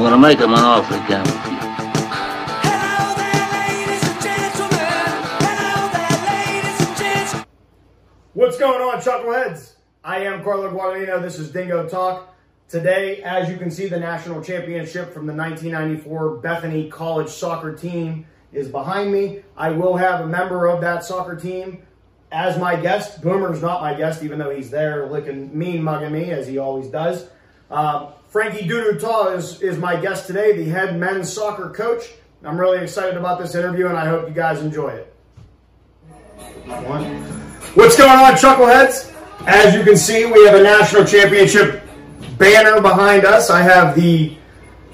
I'm gonna make him an offer again with you. What's going on, Chuckleheads? I am Carlo Guadagnino. This is Dingo Talk. Today, as you can see, the national championship from the 1994 Bethany College soccer team is behind me. I will have a member of that soccer team as my guest. Boomer's not my guest, even though he's there licking mean mugging me, as he always does. Uh, Frankie Dodou is, is my guest today, the head men's soccer coach. I'm really excited about this interview, and I hope you guys enjoy it. One. What's going on, Chuckleheads? As you can see, we have a national championship banner behind us. I have the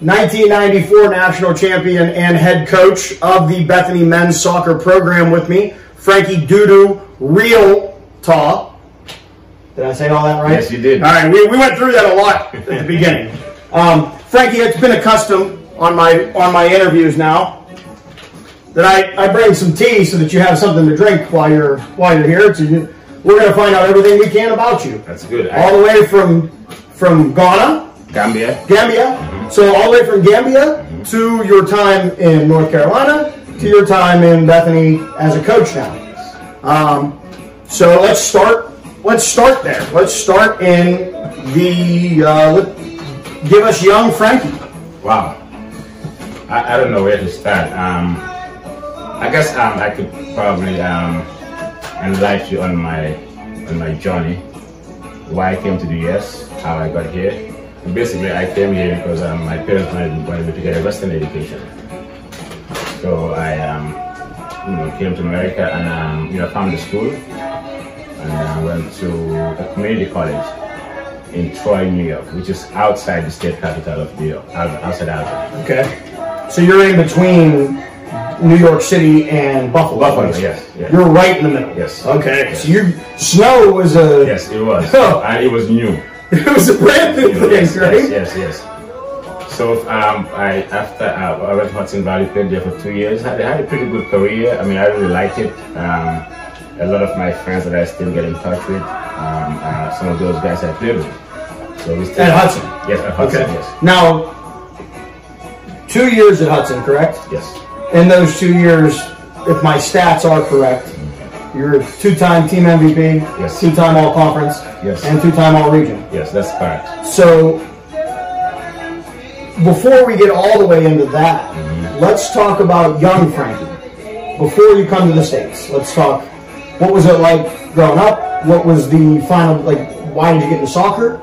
1994 national champion and head coach of the Bethany men's soccer program with me, Frankie Dodou Real Taal. Did I say all that right? Yes, you did. All right, we, we went through that a lot at the beginning. Um, Frankie, it's been a custom on my on my interviews now that I, I bring some tea so that you have something to drink while you're while you're here. So you, we're going to find out everything we can about you. That's good. All the way from from Ghana, Gambia. Gambia. So all the way from Gambia to your time in North Carolina to your time in Bethany as a coach now. Um, so let's start. Let's start there. Let's start in the. Uh, give us young Frankie. Wow. I, I don't know where to start. Um, I guess um, I could probably um, enlighten you on my on my journey, why I came to the US, how I got here. And basically, I came here because um, my parents wanted, wanted me to get a Western education. So I um, you know, came to America and um, you know found the school, and I went to a community college in Troy, New York, which is outside the state capital of New York, out- outside Albany. Okay. So you're in between New York City and Buffalo. Buffalo, yes, yes. You're right in the middle. Yes. Okay. Yes. So you snow was a Yes, it was, Oh. and it was new. it was a brand new thing, yes, right? yes, yes, yes. So um, I after uh, I went to Hudson Valley, played there for two years. Had, had a pretty good career. I mean, I really liked it. Um, a lot of my friends that I still get in touch with, um, uh, some of those guys I played with. So we still At Hudson. Yes, at Hudson. Okay. Yes, Now, two years at Hudson, correct? yes, In those two years, if my stats are correct, you're a two-time team MVP, Yes. two-time All-Conference, Yes. and two-time All-Region. yes. That's correct. So, before we get all the way into that, let's talk about young Frankie. Before you come to the States, let's talk. What was it like growing up? What was the final, like, why did you get into soccer?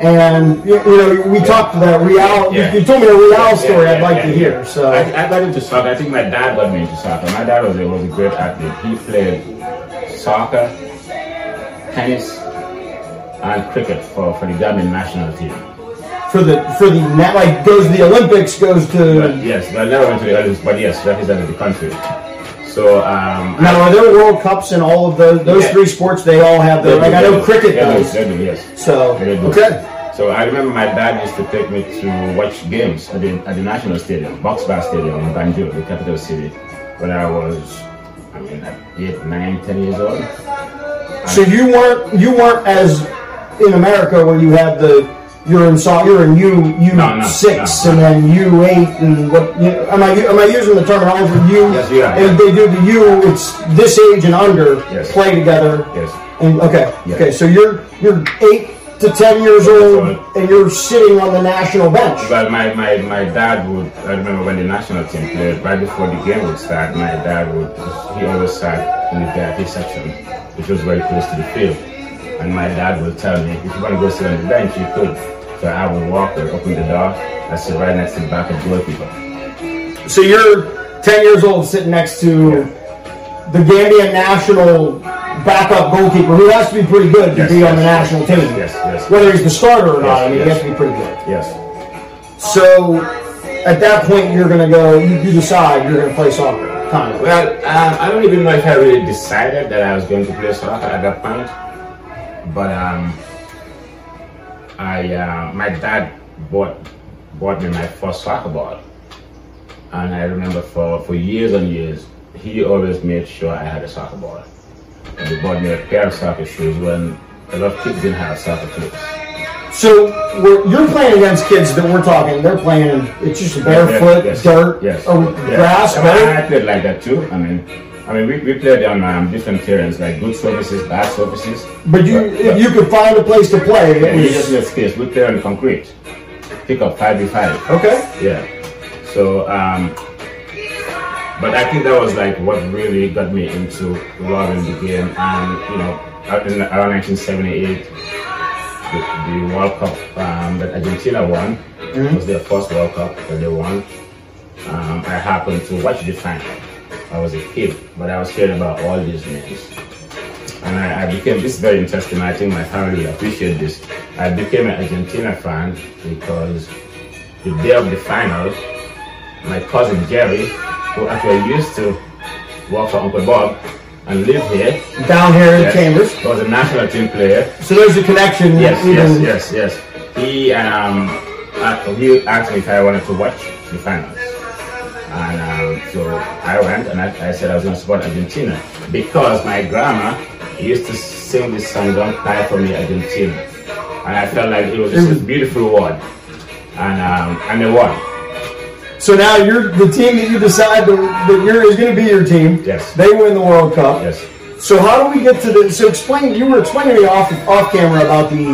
And, you, you know, we talked to that Real, Yeah. you, you told me a Real Yeah, story yeah, I'd like yeah, to yeah. hear. So, I, I got into soccer. I think my dad got me into soccer. My dad was a, was a great athlete. He played soccer, tennis, and cricket for, for the Gambian national team. for the, for the, like, goes to the Olympics, goes But to, yes, but I never went to the Olympics. But yes, represented the country. So um, now are there World Cups in all of those, those Yeah. three sports? They all have their, like, do, I know do. cricket They do, does. they do, yes. So, They do. okay. So I remember my dad used to take me to watch games at the, at the national stadium, Boxbar Stadium in Banjul, the capital city, when I was, I mean, eight, nine, ten years old. So you weren't you weren't as in America where you had the you're in so you're in U U No, no, six no, and then U eight and what you, am I am I using the terminology U? Yes, you are, And they do the U. It's this age and under Yes. play together. Yes. And okay, Yeah. okay. So you're you're eight to ten years old and you're sitting on the national bench. But my, my, my dad would, I remember when the national team played, right before the game would start, my dad would, he always sat in the VIP section, which was very close to the field. And my dad would tell me, if you want to go sit on the bench, you could. So I would walk there, open the door, I sit right next to the back of the goalkeeper. So you're ten years old sitting next to the Gambian national backup goalkeeper who has to be pretty good to Yes, be on the yes, national team. Yes, yes. Whether he's the starter or not, I mean, he has to be pretty good. Yes. So, at that point, you're going to go, you, you decide you're going to play soccer, kind of. Well, um, I don't even know if I really decided that I was going to play soccer at that point. But um, I, uh, my dad bought bought me my first soccer ball, and I remember for, for years and years, he always made sure I had a soccer ball. And he bought me a pair of soccer shoes when a lot of kids didn't have soccer clothes. So we're, you're playing against kids that we're talking. They're playing. It's just barefoot, Yes, dirt, yes, or yeah. grass, I, mean, right? I played like that too. I mean, I mean, we, we played on um, different terrains, like good surfaces, bad surfaces. But you, if you could find a place to play, Yeah, you was just need space. We play on concrete. Pick up five v five. okay. Yeah. So, um, but I think that was like what really got me into loving the game. And you know, in around 1978, the, the World Cup um, that Argentina won was their first World Cup that they won. Um, I happened to watch the final. I was a kid, but I was hearing about all these names. And I, I became, this is very interesting, I think my family will appreciate this. I became an Argentina fan because the day of the final, my cousin Jerry, who actually used to work for Uncle Bob and live here, Down here in yes, Chambers. was a national team player. So there's a connection. Yes, yes, yes, yes. He um, uh, he asked me if I wanted to watch the finals, and um, so I went and I, I said I was going to support Argentina because my grandma used to sing this song "Don't Cry for Me, Argentina," and I felt like it was just a beautiful word, and um, and they won. So now you're the team that you decide that, that you're is going to be your team. Yes. They win the World Cup. Yes. So how do we get to the? So explain. You were explaining to me off off camera about the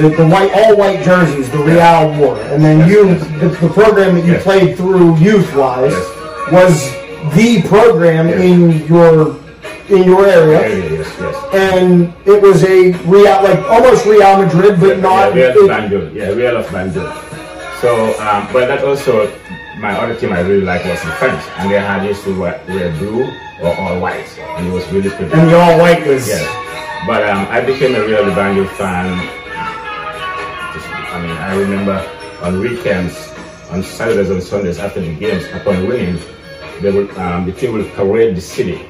the, the white all white jerseys, the Real War, and then Yes, you yes. the, the program that you Yes. played through youth wise Yes. Was the program Yes. in your in your area. Yes, yes. And it was a Real, like almost Real Madrid, but not. yeah, Real it- Banjul. Yeah, Real of Banjul. So, um, but that also, my other team I really liked was the French, and they had used to wear, wear blue or all white, and it was really pretty. and the all white was. Yes. But um, I became a Real de fan. Just, I mean, I remember on weekends, on Saturdays and Sundays after the games, upon winning, they would, um, the team will parade the city.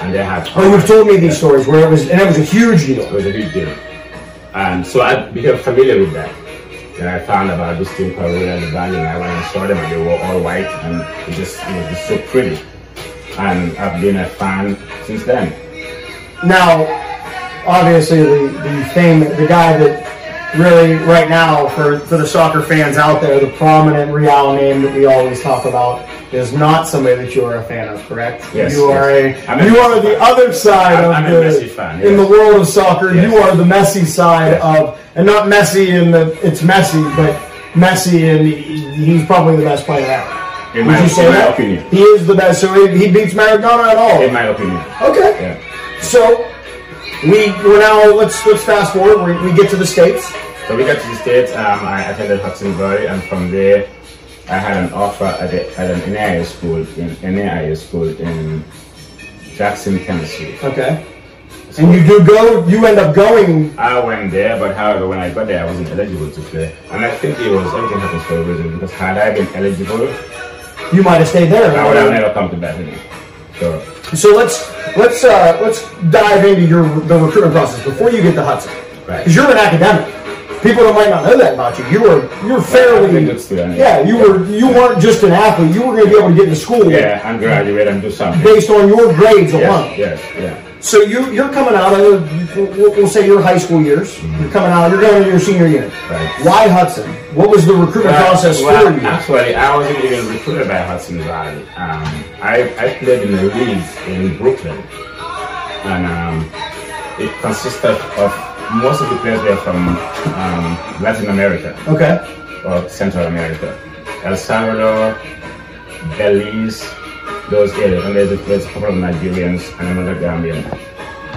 And they had. Oh, you've told me these stories where it was, and it was a huge deal. It was a big deal. And so I became familiar with that. Then I found about this team called Real de Banjul and I went and saw them and they were all white and it just it was just so pretty. And I've been a fan since then. Now, obviously, the the fame, the guy that really right now for for the soccer fans out there, the prominent Real name that we always talk about is not somebody that you are a fan of, correct? Yes, you are yes. a I'm a you Messi are the fan. other side I'm- of I'm a the fan, in the world of soccer. Yes. You are the Messi side Yes. of, and not Messi in the it's Messi, but Messi and he's probably the best player ever. In Would my, you say in my that? opinion. He is the best. So he, he beats Maradona at all. In my opinion. Okay. Yeah. So we we're now let's let's fast forward. We, we get to the states. So we got to the States, um, I attended Hudson Valley and from there I had an offer at, the, at an NAIA school in NAIA school in Jackson, Tennessee. Okay. And you do go. You end up going. I went there, but however, when I got there, I wasn't eligible to play. And I think it was everything happens for a reason because had I been eligible, You might have stayed there. I would have never come to Bethany. So, So let's let's uh, let's dive into your the recruitment process before you get to Hudson. Right. Because you're an academic. People that might not know that about you. You were you were I'm a fairly. student. Yeah, you were. You weren't just an athlete. You were going to be able to get into school yeah, and graduate and do something. based on your grades alone. Yes, yes, yeah. So you you're coming out of we'll, we'll say your high school years. You're coming out. You're going into your senior year. Right. Why Hudson? What was the recruitment Well, process well, for you? Actually, I wasn't even recruited by Hudson Valley. Um, I, I played in the league in Brooklyn, and um, it consisted of most of the players were from um, Latin America Okay. or Central America, El Salvador, Belize, those areas, and there's a, there's a couple of Nigerians and another Gambian.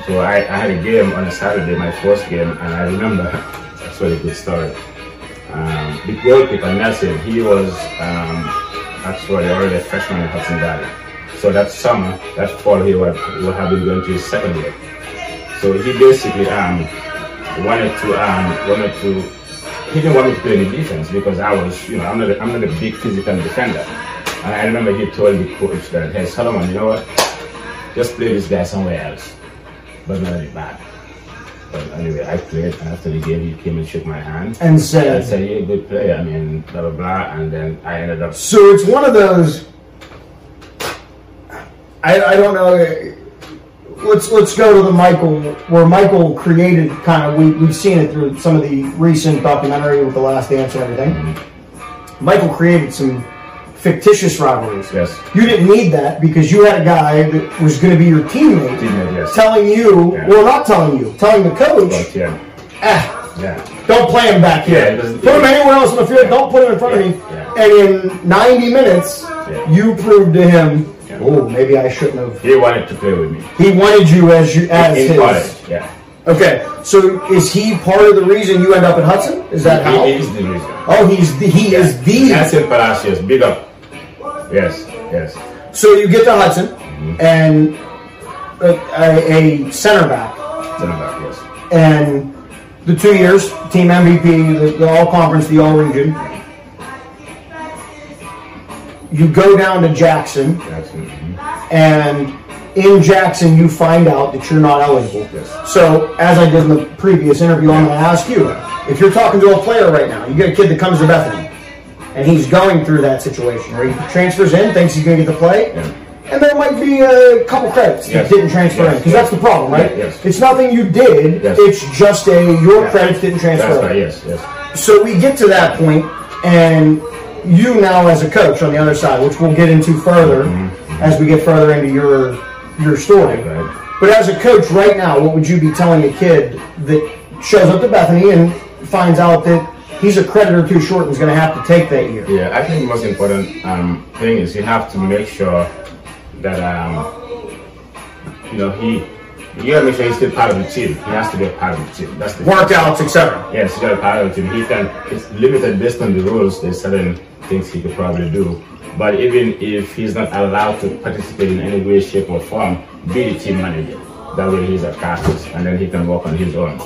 So I, I had a game on a Saturday, my first game, and I remember that's really good story. Um, the goalkeeper Nelson, he was um, actually already a freshman in Hudson Valley. So that summer, that fall, he would, would have been going to his second year. So he basically um, wanted to um, wanted to he didn't want me to play any defense because I was you know I'm not a, I'm not a big physical defender. And I remember he told the coach that hey Solomon, you know what? Just play this guy somewhere else, but not any bad. But anyway, I played, and after the game, he came and shook my hand. And And said, said, "You're a good player." I mean, blah blah blah, and then I ended up. so it's one of those. I, I don't know. Let's let's go to the Michael where Michael created kind of we we've seen it through some of the recent documentary with the Last Dance and everything. Michael created some fictitious rivalries. Yes. You didn't need that because you had a guy that was going to be your teammate, Teammate, yes. telling you, Yeah. well, not telling you, telling the coach, But yeah, ah, yeah. don't play him back here. doesn't- Put him anywhere else in the field. Don't put him in front of me. yeah. And in 90 minutes, Yeah. you proved to him, Yeah. Oh, maybe I shouldn't have. He wanted to play with me. He wanted you as you as in his. college, yeah. Okay, so is he part of the reason you end up at Hudson? Is that how? He is the reason. Oh, he's the, he is the. Nelson Palacios, big up. Yes, yes. So you get to Hudson, Mm-hmm. and a, a, a center back, Center back, yes. and the two years, team MVP, the, the All Conference, the All Region. You go down to Jackson, Jackson. mhm. and in Jackson, you find out that you're not eligible. Yes. So, as I did in the previous interview, I'm going to ask you if you're talking to a player right now, you get a kid that comes to Bethany, and he's going through that situation where he transfers in, thinks he's going to get the play, Yeah. and there might be a couple credits that Yes. didn't transfer Yes. in because that's the problem, right? Yes. It's nothing you did; Yes. it's just a your Yeah. credits didn't transfer. That's in. right, yes, yes. So we get to that point, and you now as a coach on the other side, which we'll get into further as we get further into your your story. Mm-hmm. Right. But as a coach right now, what would you be telling a kid that shows up to Bethany and finds out that he's a credit or two short and is going to have to take that year? Yeah, I think the most important um, thing is you have to make sure that um, you know he you gotta make sure he's still part of the team. He has to be a part of the team. That's the Workouts, etc. Yes, he's got a part of the team. He can. It's limited based on the rules. There's certain things he could probably do. But even if he's not allowed to participate in any way, shape, or form, be the team manager. That way he's a practice, and then he can work on his own.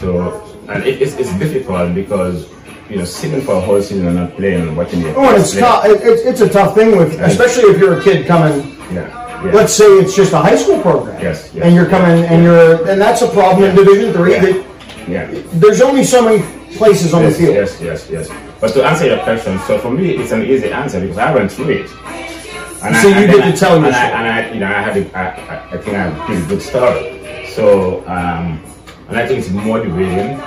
So, and it, it's, it's difficult because you know sitting for a whole season and not playing and watching your Oh, it's tough. It, it's it's a tough thing with, especially if you're a kid coming. Yeah, yeah. Let's say it's just a high school program, Yes, yes. and you're coming and you're, and that's a problem in Division Three. Yeah. That yeah. there's only so many places on the field. yes, yes, yes. But to answer your question, so for me, it's an easy answer because I went through it. And So you and get to tell and I, story. and I, you know, I had, a, I, I- I think I have a pretty good story. So, um, and I think it's motivating,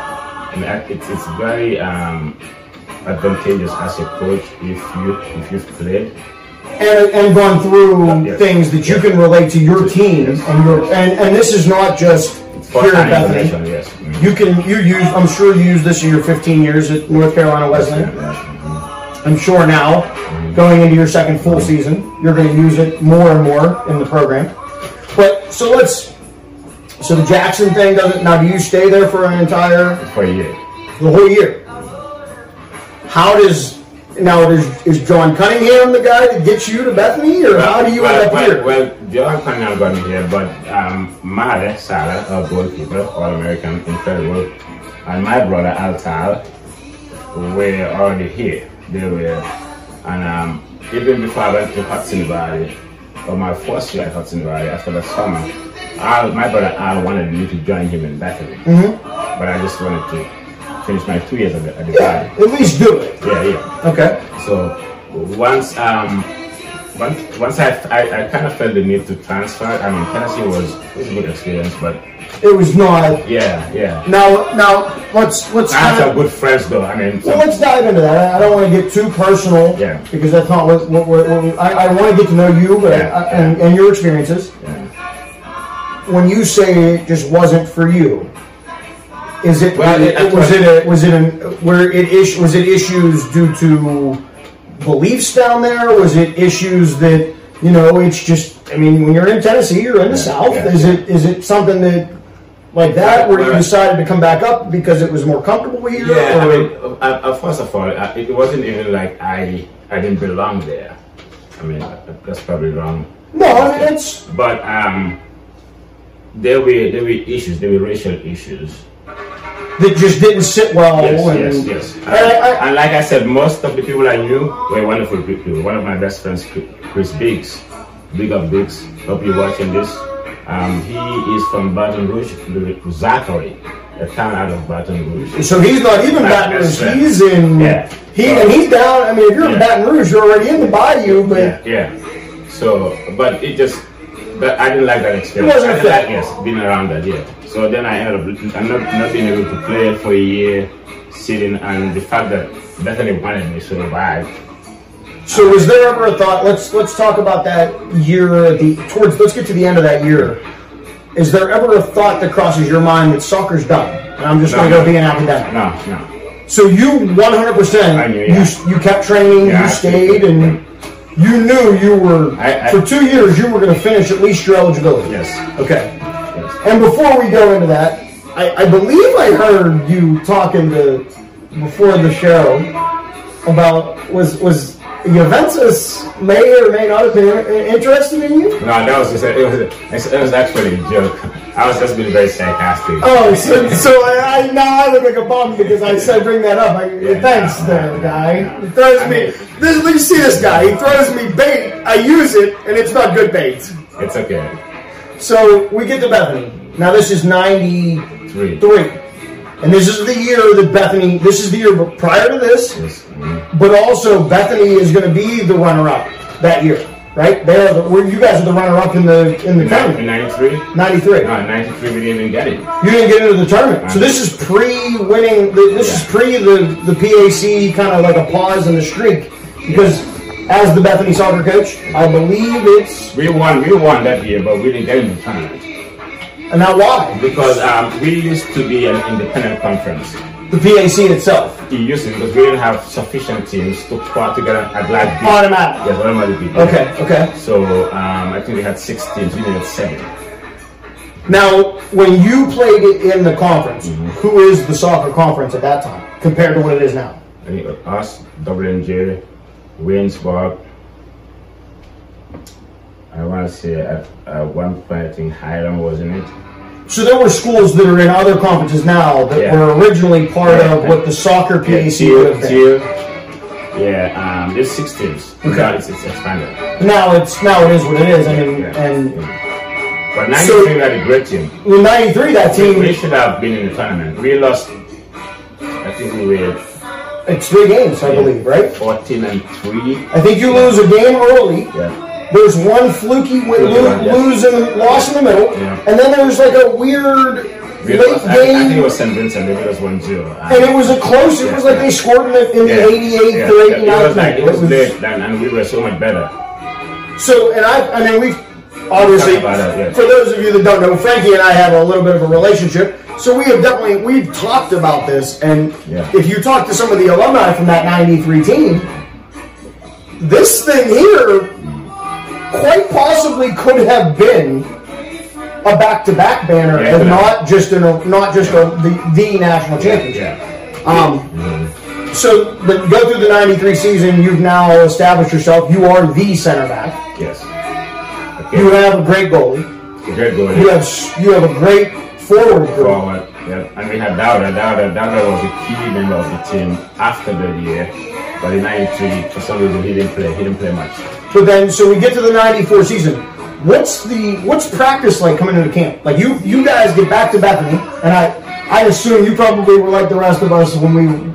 and it's it's very um, advantageous as a coach if you if you've played. and, and gone through Yes. things that you can relate to your team Yes. and your and, and this is not just here at First-hand Bethany. Yes. Mhm. You can you use I'm sure you use this in your 15 years at North Carolina Wesleyan. Mhm. I'm sure now going into your second full season you're going to use it more and more in the program. But so let's so the Jackson thing doesn't now do you stay there for an entire For a year. the whole year? How does now is, is John Cunningham the guy that gets you to Bethany or how do you well, end up well, here? Well, John Cunningham got me here, but um, Mare Sala, our goalkeeper, All American, incredible, and my brother Al Taal were already here. They were, and um, even before I went to Hudson Valley, for my first year at Hudson Valley, after the summer, Al, my brother Al wanted me to join him in Bethany, but I just wanted to finish my two years at the, at the Yeah, Valley. at least do it. Yeah, yeah. Okay. So once um once once I, I, I kind of felt the need to transfer. I mean Tennessee was was a good experience, but It was not. yeah, yeah. Now, now let's let's I kind some good friends though. I mean, well, let's dive into that. I- don't want to get too personal, Yeah. because that's not what, what, we're, what we, I, I want to get to know you, but Yeah, I, and, and your experiences. yeah. When you say it just wasn't for you, is it, Well, it- it- was it a, was it an, where it is, was it issues due to beliefs down there? Was it issues that you know? It's just. I mean, when you're in Tennessee, you're in the Yeah, South. yeah, is yeah. it is it something that like that where you decided to come back up because it was more comfortable here? Yeah, I mean, uh, uh, first of all, uh, it wasn't even like I I didn't belong there. I mean, uh, that's probably wrong. no, I mean it's But um, there were there were issues. There were racial issues. That just didn't sit well. Yes, and, yes, yes. and I- I- and like I said, most of the people I knew were wonderful people. One of my best friends, Chris Biggs, big up Biggs. Hope you're watching this. Um, he is from Baton Rouge, the Zachary, a town out of Baton Rouge. so he's not even Baton Rouge. He's in. Yeah. He and he's down. I mean, if you're in Baton Rouge, you're already in the bayou. But Yeah, yeah. So, but it just that I didn't like that experience. wasn't I a didn't like yes, being around that. Yeah. So then I ended up I'm not, not being able to play for a year, sitting, and the fact that Bethany wanted me to survive. So was there ever a thought? Let's let's talk about that year. The towards let's get to the end of that year. Is there ever a thought that crosses your mind that soccer's done and I'm just No, going to go be an academic? No, no. So you 100 I percent knew, you yeah. you kept training, Yeah, you stayed, and you knew you were I- I- for two years you were going to finish at least your eligibility. Yes. Okay. yes. And before we go into that, I, I believe I heard you talking to before the show about was was Juventus may or may not have been interested in you. No, that was just it was it was actually a joke. I was just being very sarcastic. Oh, so, so I, I now I look like a bum because I said bring that up. I, thanks, there, guy. He throws me. This, you see this guy? He throws me bait. I use it, and it's not good bait. It's okay. So we get to Bethany. Now this is ninety Three. three. And this is the year that Bethany, this is the year prior to this, Yes. mhm. but also Bethany is going to be the runner up that year, right? They are the, you guys are the runner up in the in the In tournament. 93? 93. No, 93 we didn't even get it. You didn't get into the tournament. So this is pre-winning. This is pre the the PAC kind of like a pause in the streak because as the Bethany soccer coach, I believe it's We won, we won that year, but we didn't get in the tournament. and now why Because um, we used to be an independent conference. The PAC itself We used to because we didn't have sufficient teams to put together a glad beat. automatic. Yes, automatically. Okay, okay. So um, I think we had six teams. We needed seven. Now, when you played it in the conference, Mm-hmm. who is the soccer conference at that time compared to what it is now? I think us, WNJ, Waynesburg. I want to say at, at one point I think Highland was in it. So there were schools that are in other conferences now that Yeah. were originally part Yeah. of what the soccer PAC Yeah, would have been. Tier, yeah, um, there's six teams. Now it's, it's expanded. Now it's now it is what it is. I mean, Yeah. and But 93 So- we had a great team. with '93, that team We should have been in the tournament. We lost. I think we were it's three games, I believe, right? 14 and three. I think you lose a game early. Yeah. There's one fluky wi- Fluky lo- yeah. lose in loss in the middle, Yeah. and then there's like a weird We late lost, I, I think it was St. Vincent. Maybe beat us 1 0. and it was a close. It was like they scored in the, in the 88th or 89th It was like minute. it was late, and, and we were so much better. So, and I, I mean, we obviously, Talk about that, yeah. for those of you that don't know, Frankie and I have a little bit of a relationship. So we have definitely we've talked about this, and Yeah. if you talk to some of the alumni from that '93 team, this thing here quite possibly could have been a back-to-back banner, Yeah, and not just not just a, the the national championship. Yeah. Um, so, but go through the '93 season. You've now established yourself. You are the center back. Yes. You have a great goalie. Great goal. You have you have a great forward group. forward. And we had Dowda. Dowda, Dowda was a key member of the team after the year. But in 93, for some reason, he didn't play. He didn't play much. So then, so we get to the '94 season. What's the what's practice like coming into camp? Like you you guys get back to Bethany, and I I assume you probably were like the rest of us when we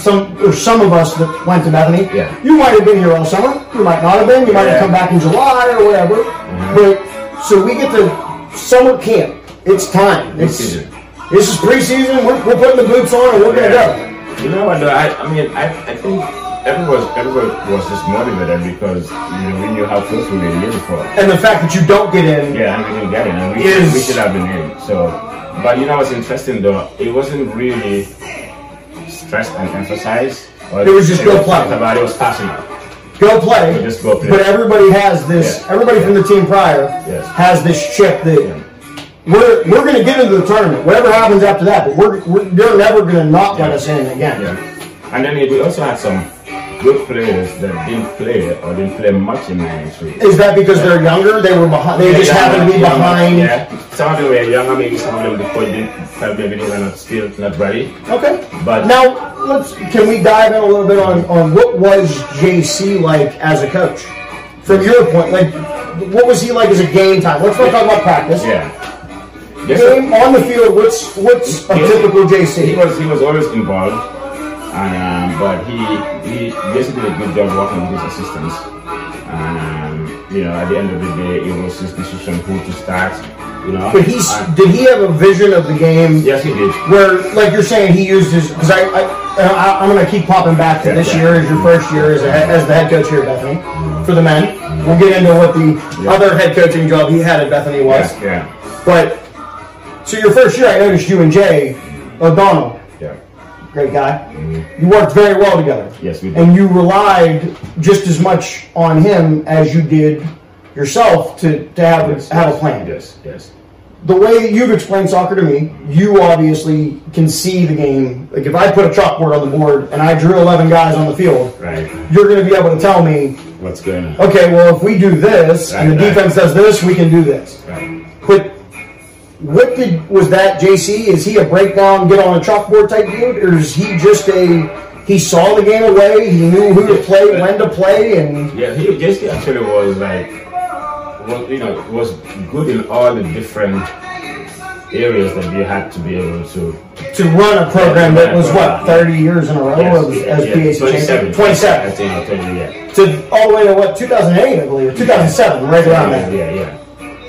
some or some of us that went to Bethany. Yeah. You might have been here all summer. You might not have been. You might have come back in July or whatever. Mm-hmm. But so we get to summer camp. It's time. It's Preseason. This is preseason. We're, we're putting the boots on and we're gonna go. You know? I, I mean, I, I think everyone, everyone was just motivated because you know we knew how close we were the year before. And the fact that you don't get in, Yeah, and we didn't get it, and we, Is- we should have been in. So, but you know what's interesting though? It wasn't really stressed and emphasized. It was just go play. talked About it was passionate. go play. So just go play. But everybody has this. Yeah. Everybody from the team prior Yes. has this chip that Yeah. We're we're going to get into the tournament. Whatever happens after that, but we're, we're they're never going to not let us in again. Yeah. And then we also had some good players that didn't play or didn't play much in '93. Is that because they're younger? They were behind. They just happened to be behind. Yeah, some of them were younger, maybe some of them the coach didn't maybe they were not still not ready. Okay. But- now let's can we dive in a little bit on on what was JC like as a coach from your point? Like, what was he like as a game time? Let's not talk about practice. Yeah. Yes, sir. Game on the field. What's what's a He- typical He JC? was he was always involved. and um, but he he basically did a good job working with his assistants. And um, you know, at the end of the day, it was his decision who to start. You know, But he's And- did he have a vision of the game yes, he did. where, like you're saying, he used his because I, I, I I'm going to keep popping back to Yeah, this yeah. year as your first year as, a, as the head coach here at Bethany for the men. We'll get into what the Yeah. other head coaching job he had at Bethany was. Yeah, But so your first year, I noticed you and Jay O'Donnell, yeah. great guy, mm-hmm. you worked very well together. Yes, we did. And you relied just as much on him as you did yourself to, to have, Yes, have a yes, plan. Yes, yes. The way that you've explained soccer to me, you obviously can see the game. Like if I put a chalkboard on the board and I drew 11 guys on the field, Right. you're going to be able to tell me, What's going on? okay, well, if we do this and the Right, right. defense does this, we can do this. Right. But what did was that JC? Is he a breakdown, get on a chalkboard type dude, or is he just a he saw the game away, he knew who to play, when to play, and Yeah, he Jesse actually was like, was, you know, was good in all the different areas that you had to be able to. to run a program that was what thirty years in a row as, as PAC champion, twenty I think tell you, yeah. to all the way to what two thousand eight, I believe, two thousand seven, right around Yeah, there. yeah, yeah.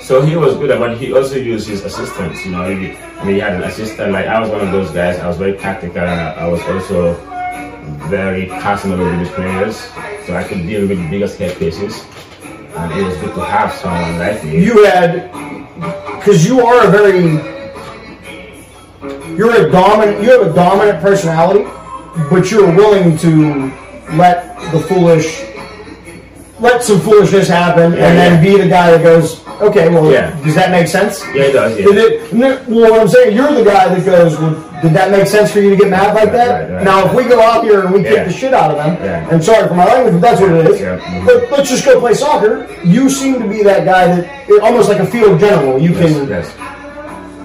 So he was good, at but he also used his assistants. You know, he, I mean, he had an assistant. Like I was one of those guys. I was very tactical, and I, was also very personal with the players, so I could deal with the biggest head cases. And it was good to have someone like me. You had because you are a very you're a dominant you have a dominant personality, but you're willing to let the foolish let some foolishness happen Yeah, and then be the guy that goes, okay, well, Yeah. does that make sense? yeah, it does. Did Yeah. it, no, well, what I'm saying, you're the guy that goes, well, did that make sense for you to get mad like that? Right, right, now, if we go out here and we kick the shit out of them, Yeah. and sorry for my language, but that's what it is. Yeah. But let's just go play soccer. You seem to be that guy that, almost like a field general. You Yes, can, yes.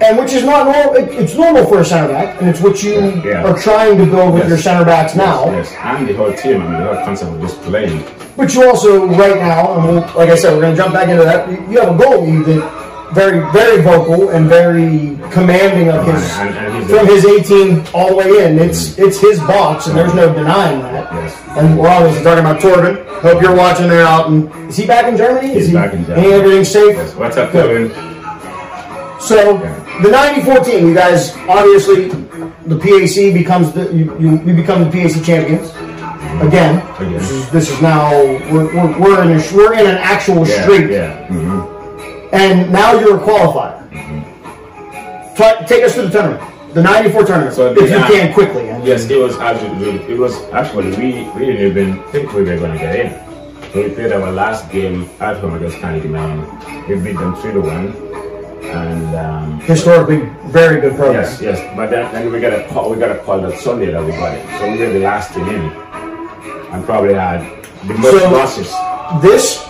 and which is not normal. It, it's normal for a center back, and it's what you Yeah. are trying to build with Yes. your center backs now. Yes, yes. and the whole team. I mean, the whole concept of just playing. But you also, right now, and we'll, like I said, we're going to jump back into that. You, have a goalie that very, very vocal and very commanding of his And- and he's from his 18 all the way in. It's it's his box, and there's no denying that. Yes. And we're obviously talking about Torben. Hope you're watching there out. And is he back in Germany? He's is he, back in Germany. Everything's safe. Yes. What's up. Kevin? So the 94 team, you guys obviously the PAC becomes the you, you, you become the PAC champions again. Again. This is this is now we're, we're, we're in a, we're in an actual Yeah, streak, yeah. hmm and now you're a qualifier. Ta- take us to the tournament, the 94 tournament, So if you can quickly. I mean. Yes, it was actually it was actually we we didn't even think we were gonna get in. So we played our last game at home against Carnegie Mellon. We beat them three to one, and um, Historically, very good program. yes, yes. But then, then we got a call. We got a call that Sunday that we got it. So we were the last team in, and probably had the most So- losses. This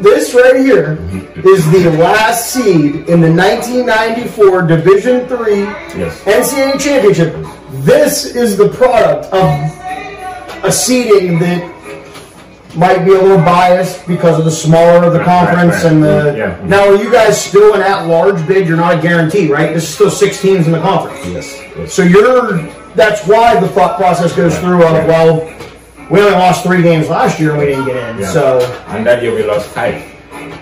this right here mm-hmm. is the last seed in the 1994 Division Three Yes. NCAA championship. This is the product of a seeding that might be a little biased because of the smaller of the Right, right, conference right. and the. Yeah. Now, are you guys still an at-large bid? You're not a guarantee, right? This is still six teams in the conference. Yes. yes. So you're. That's why the thought process goes Right, through of right. well, we only lost three games last year and we didn't get in. Yeah. So and that year we lost five.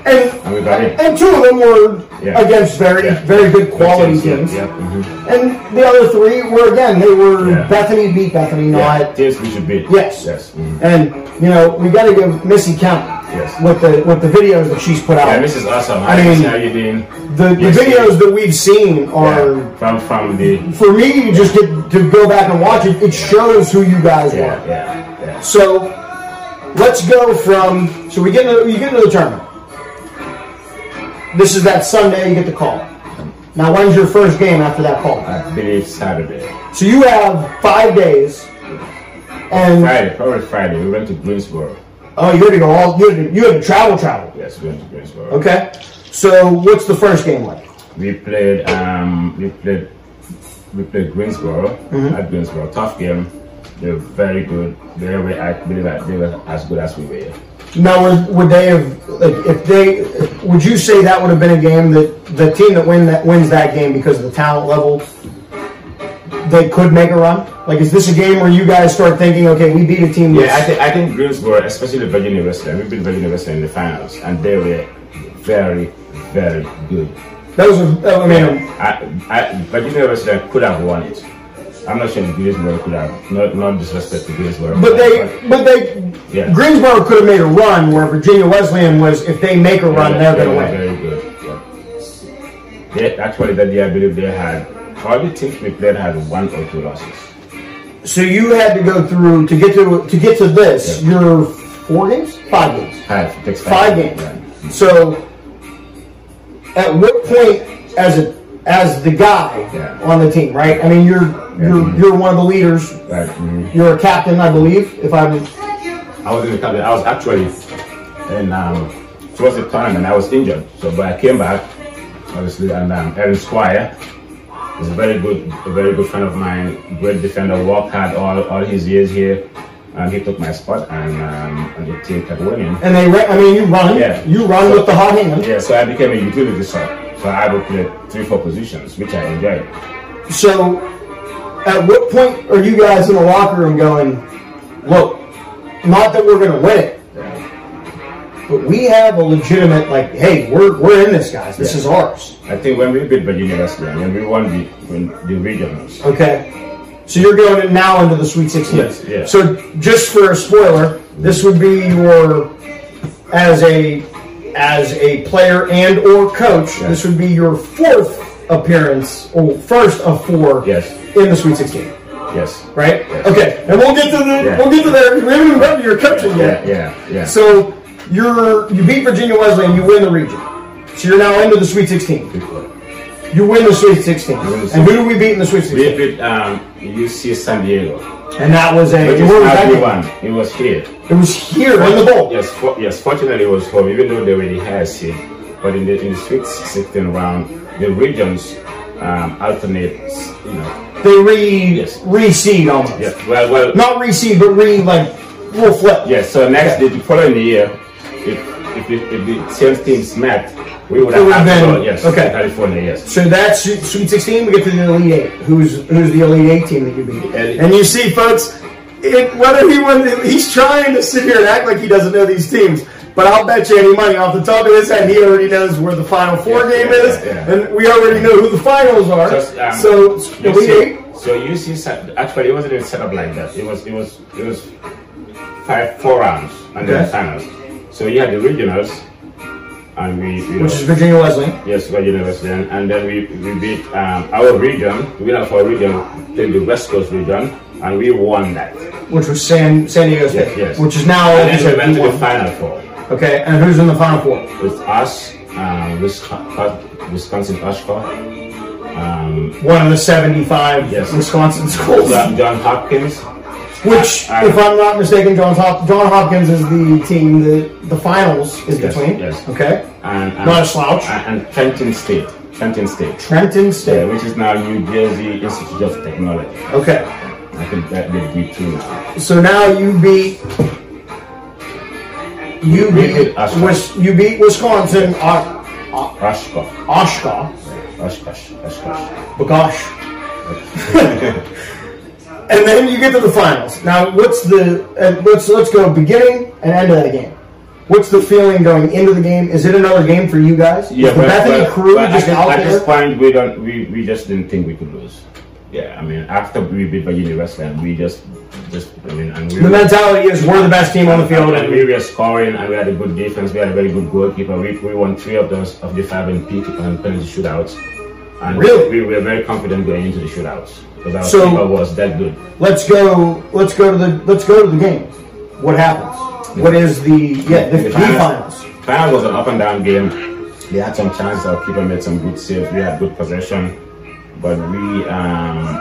And And we got in. and two of them were Yeah. against very Yeah. very good quality teams. Yeah. mhm. And the other three were again they were. Bethany beat Bethany, not Teams we should beat. Yes. Yes. mhm. and you know we got to give Missy count Yes. with the with the videos that she's put out. Yeah, this is awesome. I mean, how you doing? the, the videos that we've seen are from from the for me to just get to go back and watch it. It shows who you guys are. yeah yeah. So let's go from so we get into, you get into the tournament. This is that Sunday you get the call. Now when's your first game after that call? I believe Saturday, So you have five days, and Friday, probably Friday. We went to Greensboro. oh, you had to go all you had to, you had to travel, travel. Yes, we went to Greensboro. Okay. So what's the first game like? We played um we played we played Greensboro Mm-hmm. at Greensboro. Tough game. They were very good. They were I believe that they were as good as we were. Now, would, would they have like if they would you say that would have been a game that the team that win that wins that game because of the talent level they could make a run? Like, is this a game where you guys start thinking, okay, we beat a team? Yeah, I think I think Greensboro, especially Virginia Wesleyan, we beat Virginia Wesleyan in the finals, and they were very, very good. those are. I mean, I, I, Virginia Wesleyan could have won it. I'm not saying Greensboro could have. Not, not disrespect to Greensboro. but they, but they, Yeah. Greensboro could have made a run where Virginia Wesleyan was. If they make a run, they're going to win. Very good. Yeah. They, actually, that year, I believe they had all the teams we played had one or two losses. So you had to go through to get to to get to this. Yeah. You're four games, five games. Five, games. Yeah. So, at what point, as a as the guy Yeah. on the team, right? I mean, you're you're Mhm. you're one of the leaders. Right. mhm. You're a captain, I believe. If I'm I was in the captain. I was actually in um, towards the tournament. And I was injured, so but I came back, obviously, and um, Aaron Squire is a very good, a very good friend of mine, great defender. Worked hard all, all his years here, and he took my spot, and um, and the team kept winning. and they, ra- I mean, you run, Yeah. you run with the hot hand. Yeah, so I became a utility sub. So I would play three, four positions, which I enjoyed. So, at what point are you guys in the locker room going, look, not that we're going to win it, but we have a legitimate, like, hey, we're, we're in this, guys. This Yeah. is ours. I think when we beat Virginia Wesleyan, when we won the when the regionals, Okay. So you're going in now into the Sweet 16. Yes, yeah. So just for a spoiler, this would be your as a as a player and or coach. Yeah. This would be your fourth appearance or first of four Yes. in the Sweet 16. yes, Right? Yes. Okay. And we'll get to the Yeah. we'll get to there. We haven't even gotten to your coaching yeah, yet. yeah, yeah. So you're you beat Virginia Wesleyan, you win the region. So you're now into the Sweet 16. You win the Sweet 16. win the And who do we beat in the Sweet 16? we beat um, UC San Diego. And that was a Which where was that. It was here. It was here in the bowl. Yes, for, yes. Fortunately, it was home, even though they were the highest seed. But in the in the Sweet 16 round, the regions um, alternate. You know. They re Yes. reseed almost. Yes. Well, well. Not reseed, but re like little flip. Yes. So next, Yeah. the following year, if if, it, if the same teams met, we would have have been- go, yes. okay. California. Yes. So that's Sweet 16. We get to the Elite Eight. Who's who's the Elite Eight team that you beat? Elite- And you see, folks, it, whether he won, he's trying to sit here and act like he doesn't know these teams. But I'll bet you any money off the top of his head, he already knows where the Final Four Yeah, game yeah, is, yeah, and we already know who the finals are. Just, um, so You Elite see- Eight. So you see, actually, it wasn't even set up like that. It was, it was, it was five, four rounds, and then Okay. the finals. So you had the regionals, and we, you know, Which is Virginia Wesleyan. yes, Virginia Wesleyan, and then we, we beat um, our region. The winner of our region played the West Coast region, and we won that. which was San San Diego State, Yes, yes. which is now And then we went to the final four. Okay, and who's in the final four? With us, um, Wisconsin, Wisconsin Oshkosh, um, One of the seventy-five Yes. Wisconsin schools. John Hopkins, Which, I- if I'm not mistaken, John, Hop- John Hopkins is the team that the finals is Yes, between. yes. Okay. and, and Not a slouch. and, and Trenton State, Trenton State. Trenton State. Yeah, which is now New Jersey Institute of Technology. Okay. I think that they beat two now. So now you beat. You We beat, beat Wis- you beat Wisconsin, uh, uh, o- o- Oshkosh, Oshkosh, Oshkosh, Oshkosh. B'gosh. and then you get to the finals. Now, what's the uh, let's let's go beginning and end of the game. What's the feeling going into the game? Is it another game for you guys? Yeah, is the but, Bethany but- crew but just at, out at there? this point, we don't, we, we just didn't think we could lose. Yeah, I mean, after we beat Virginia Wesleyan, we just, just, I mean, and we the mentality is we're the best team on the field, and, we were scoring, and we had a good defense. We had a very good goalkeeper. We, we won three of those of the five in peak and penalty shootouts. And Really? we were very confident going into the shootouts because our So- keeper was that good. let's go. Let's go to the let's go to the game. What happens? What is the yeah the, the finals? Final was an up and down game. They had some chances. Our keeper made some good saves. We had good possession, but we um,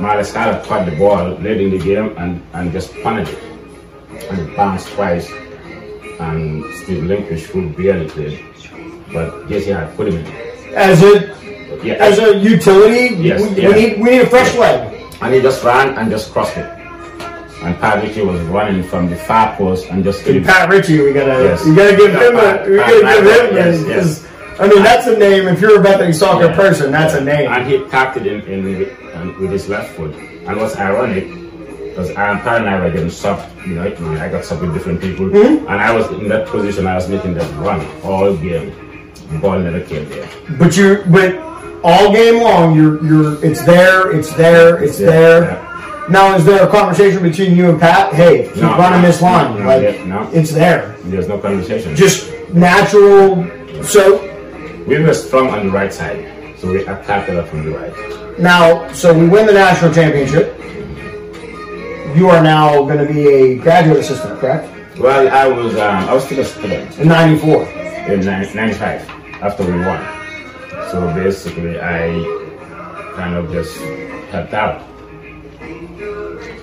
Malascala caught the ball late in the game and, and just punted it, and it bounced twice. And Steve Linkish, who barely played, but yes, had put him in. As a Yeah, as a utility, Yes, we, yeah. we need we need a fresh leg. and he just ran and just crossed it. And Pat Ritchie was running from the far post and just it Pat Ritchie, we gotta Yes. we gotta give Yeah, him a we Pat gotta give him yes, a, yes. his- I mean, that's a name. If you're a Bethany soccer Yeah. person, that's a name. And he tapped it in, in with, uh, with his left foot. And what's ironic, because Aaron Pat and I were getting soft, you know, I got soft with different people. Mm-hmm. And I was in that position, I was making that run all game. The ball never came there. But you, but all game long, you're, you're, it's there, it's there, it's there. Yeah. Now, is there a conversation between you and Pat? Hey, keep No, running no, this line. no, like, yeah, no. it's there. There's no conversation. Just natural. So we were strong on the right side, so we attacked it up from the right. now, so we win the national championship. You are now going to be a graduate assistant, correct? Well, I was um, I was still a student In '94. in 95 after we won. So basically, I kind of just helped out.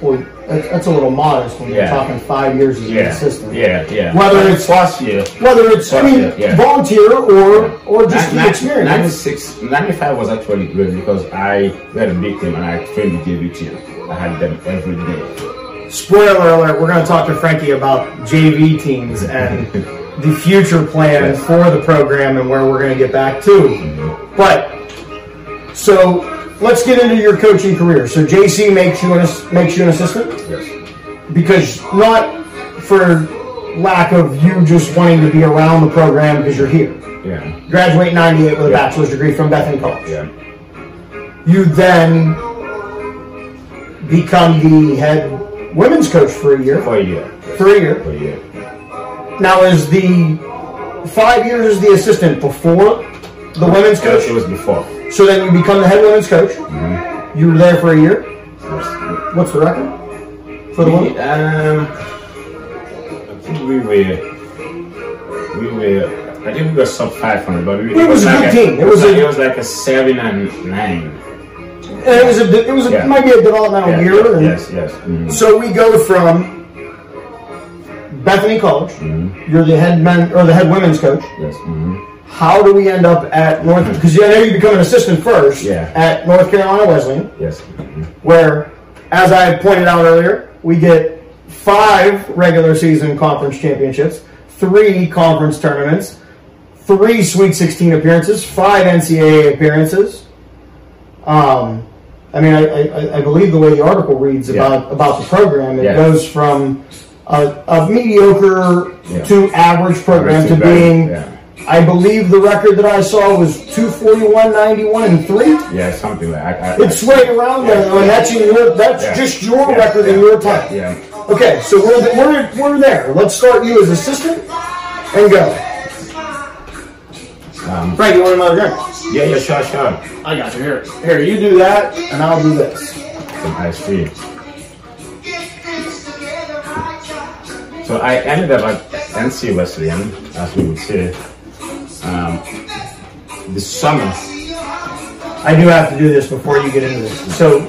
Well, that's, a little modest when you're talking five years as an Yeah, assistant. yeah, yeah. Whether But it's- last year, Whether it's, I mean, Yeah, yeah. volunteer or or just Nin- the experience. 96, 95 was actually great because I we had a big team and I trained the JV team. I had them every day. Spoiler alert: We're going to talk to Frankie about JV teams and the future plan for the program and where we're going to get back to. Mm-hmm. But so let's get into your coaching career. So JC makes you an makes you an assistant Yes. because not for lack of you just wanting to be around the program because you're here. Yeah. Graduate in '98 with a Yeah. bachelor's degree from Bethany College. Yeah. You then become the head women's coach for a year. For a year. For a year. For a year. Now, is the five years as the assistant before the women's It was, coach? it was before. So then you become the head women's coach. Mm-hmm. You were there for a year. What's the record for the We, women? um, I think we were, we were, I think we were sub 500, but we, It was a like good team. It was like, a- it was like a seven and nine. And it was a it was a, Yeah. might be a developmental Yeah, year. and- yes, yes. mhm. So we go from Bethany College. You're the head men or the head women's coach. Yes. mhm. How do we end up at North? Because I know you become an assistant first Yeah. at North Carolina Wesleyan. Yes. mhm. where, as I pointed out earlier, we get five regular season conference championships, three conference tournaments, three Sweet 16 appearances, five NCAA appearances. Um, I mean, I, I, I believe the way the article reads Yeah. about about the program, it goes from a, a mediocre Yeah. to average program to Average to being. yeah. I believe the record that I saw was 241, 91, and 3. Yeah, something like I, I, It's right around there, and that's your that's Yeah. just your Yeah, record in your time. Yeah. Okay, so we're, we're we're there. Let's start you as assistant and go. Um, Frank, you want another drink? yeah, yeah, sure, sure. I got you. Here, here, you do that, and I'll do this. Some ice cream. So I ended up at NC Wesleyan, as we would say, um, this summer. I do have to do this before you get into this. So,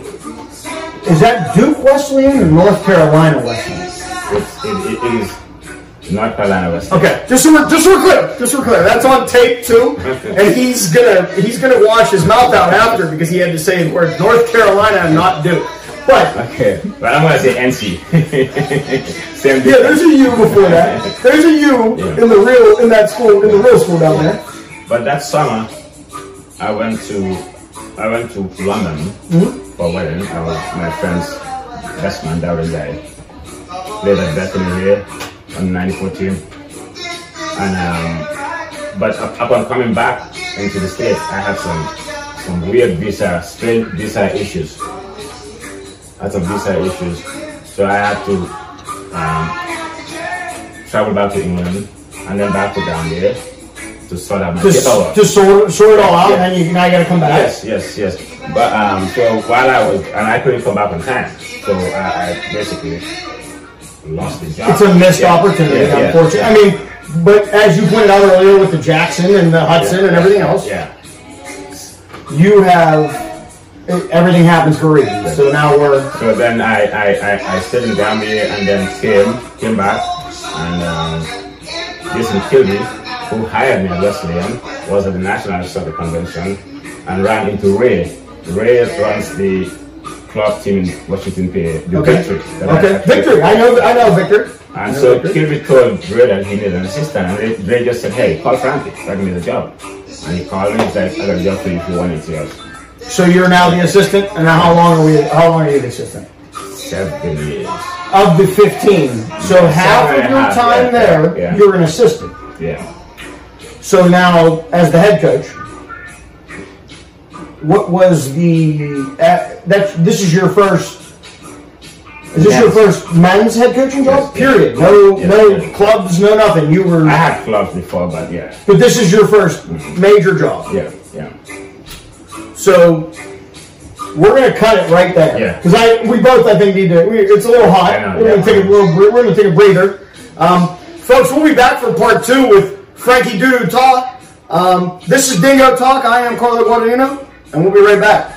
is that Duke Wesleyan or North Carolina Wesleyan? It's, it, it, is North Carolina Wesleyan. Okay, just so we're just so we're clear, just so we're clear. That's on tape too, and he's gonna he's gonna wash his mouth out after because he had to say the word North Carolina and not Duke. But Okay, but I'm gonna say NC. Same Yeah, there's a U before that. There's a U Yeah. in the real in that school in the real school down there. But that summer, I went to I went to London Mm-hmm. for a wedding. I was my friend's best man, Darren guy. Played at Bethany here on the 94 team. And um, but upon coming back into the states, I had some some weird visa, strange visa issues. I had some visa issues, so I had to um, travel back to England and then back to down there to sort out my Just paperwork. just sort sort it all out, Yeah. and then you now you gotta come back. Yes, yes, yes. But um, so while I was, and I couldn't come back on time, so I, I basically lost the job. It's a missed Yeah, opportunity, yeah, unfortunately. I mean, but as you pointed out earlier with the Jackson and the Hudson and everything else, Yeah, you have everything happens for a reason. So now we're So then I, I, I, I stayed in Gambia and then came came back and um, Jason Kilby, who hired me at Wesleyan, was at the National Soccer Convention and ran into Ray. Ray runs the club team in Washington P. The okay. Victory. that I Victory. I know I know Victor. And know so. Kilby told Ray that he needed an assistant, and they, they just said, "Hey, call Frankie. Frankie needs a job." And he called me and said, I got a job for you if you want it. Yes. So you're now the assistant, and now how long are we? How long are you the assistant? Seven years. Of the 15, so half of your half, time yeah, there, yeah. you're an assistant. Yeah. So now, as the head coach, what was the uh, that? This is your first. Is this your first men's head coaching job? Yes, yes. Period. No, Yes, no yes. clubs, no nothing. You were, I had clubs before, but yeah. but this is your first major job. Yeah, yeah. So we're gonna cut it right there. Yeah. Because I, we both, I think, need to. We, it's a little hot. Know, we're yeah. gonna take a little. We're gonna take a breather. Um, folks, we'll be back for part two with Frankie Dodou Taal. Um, this is Dingo Talk. I am Carlo Guadagnino, and we'll be right back.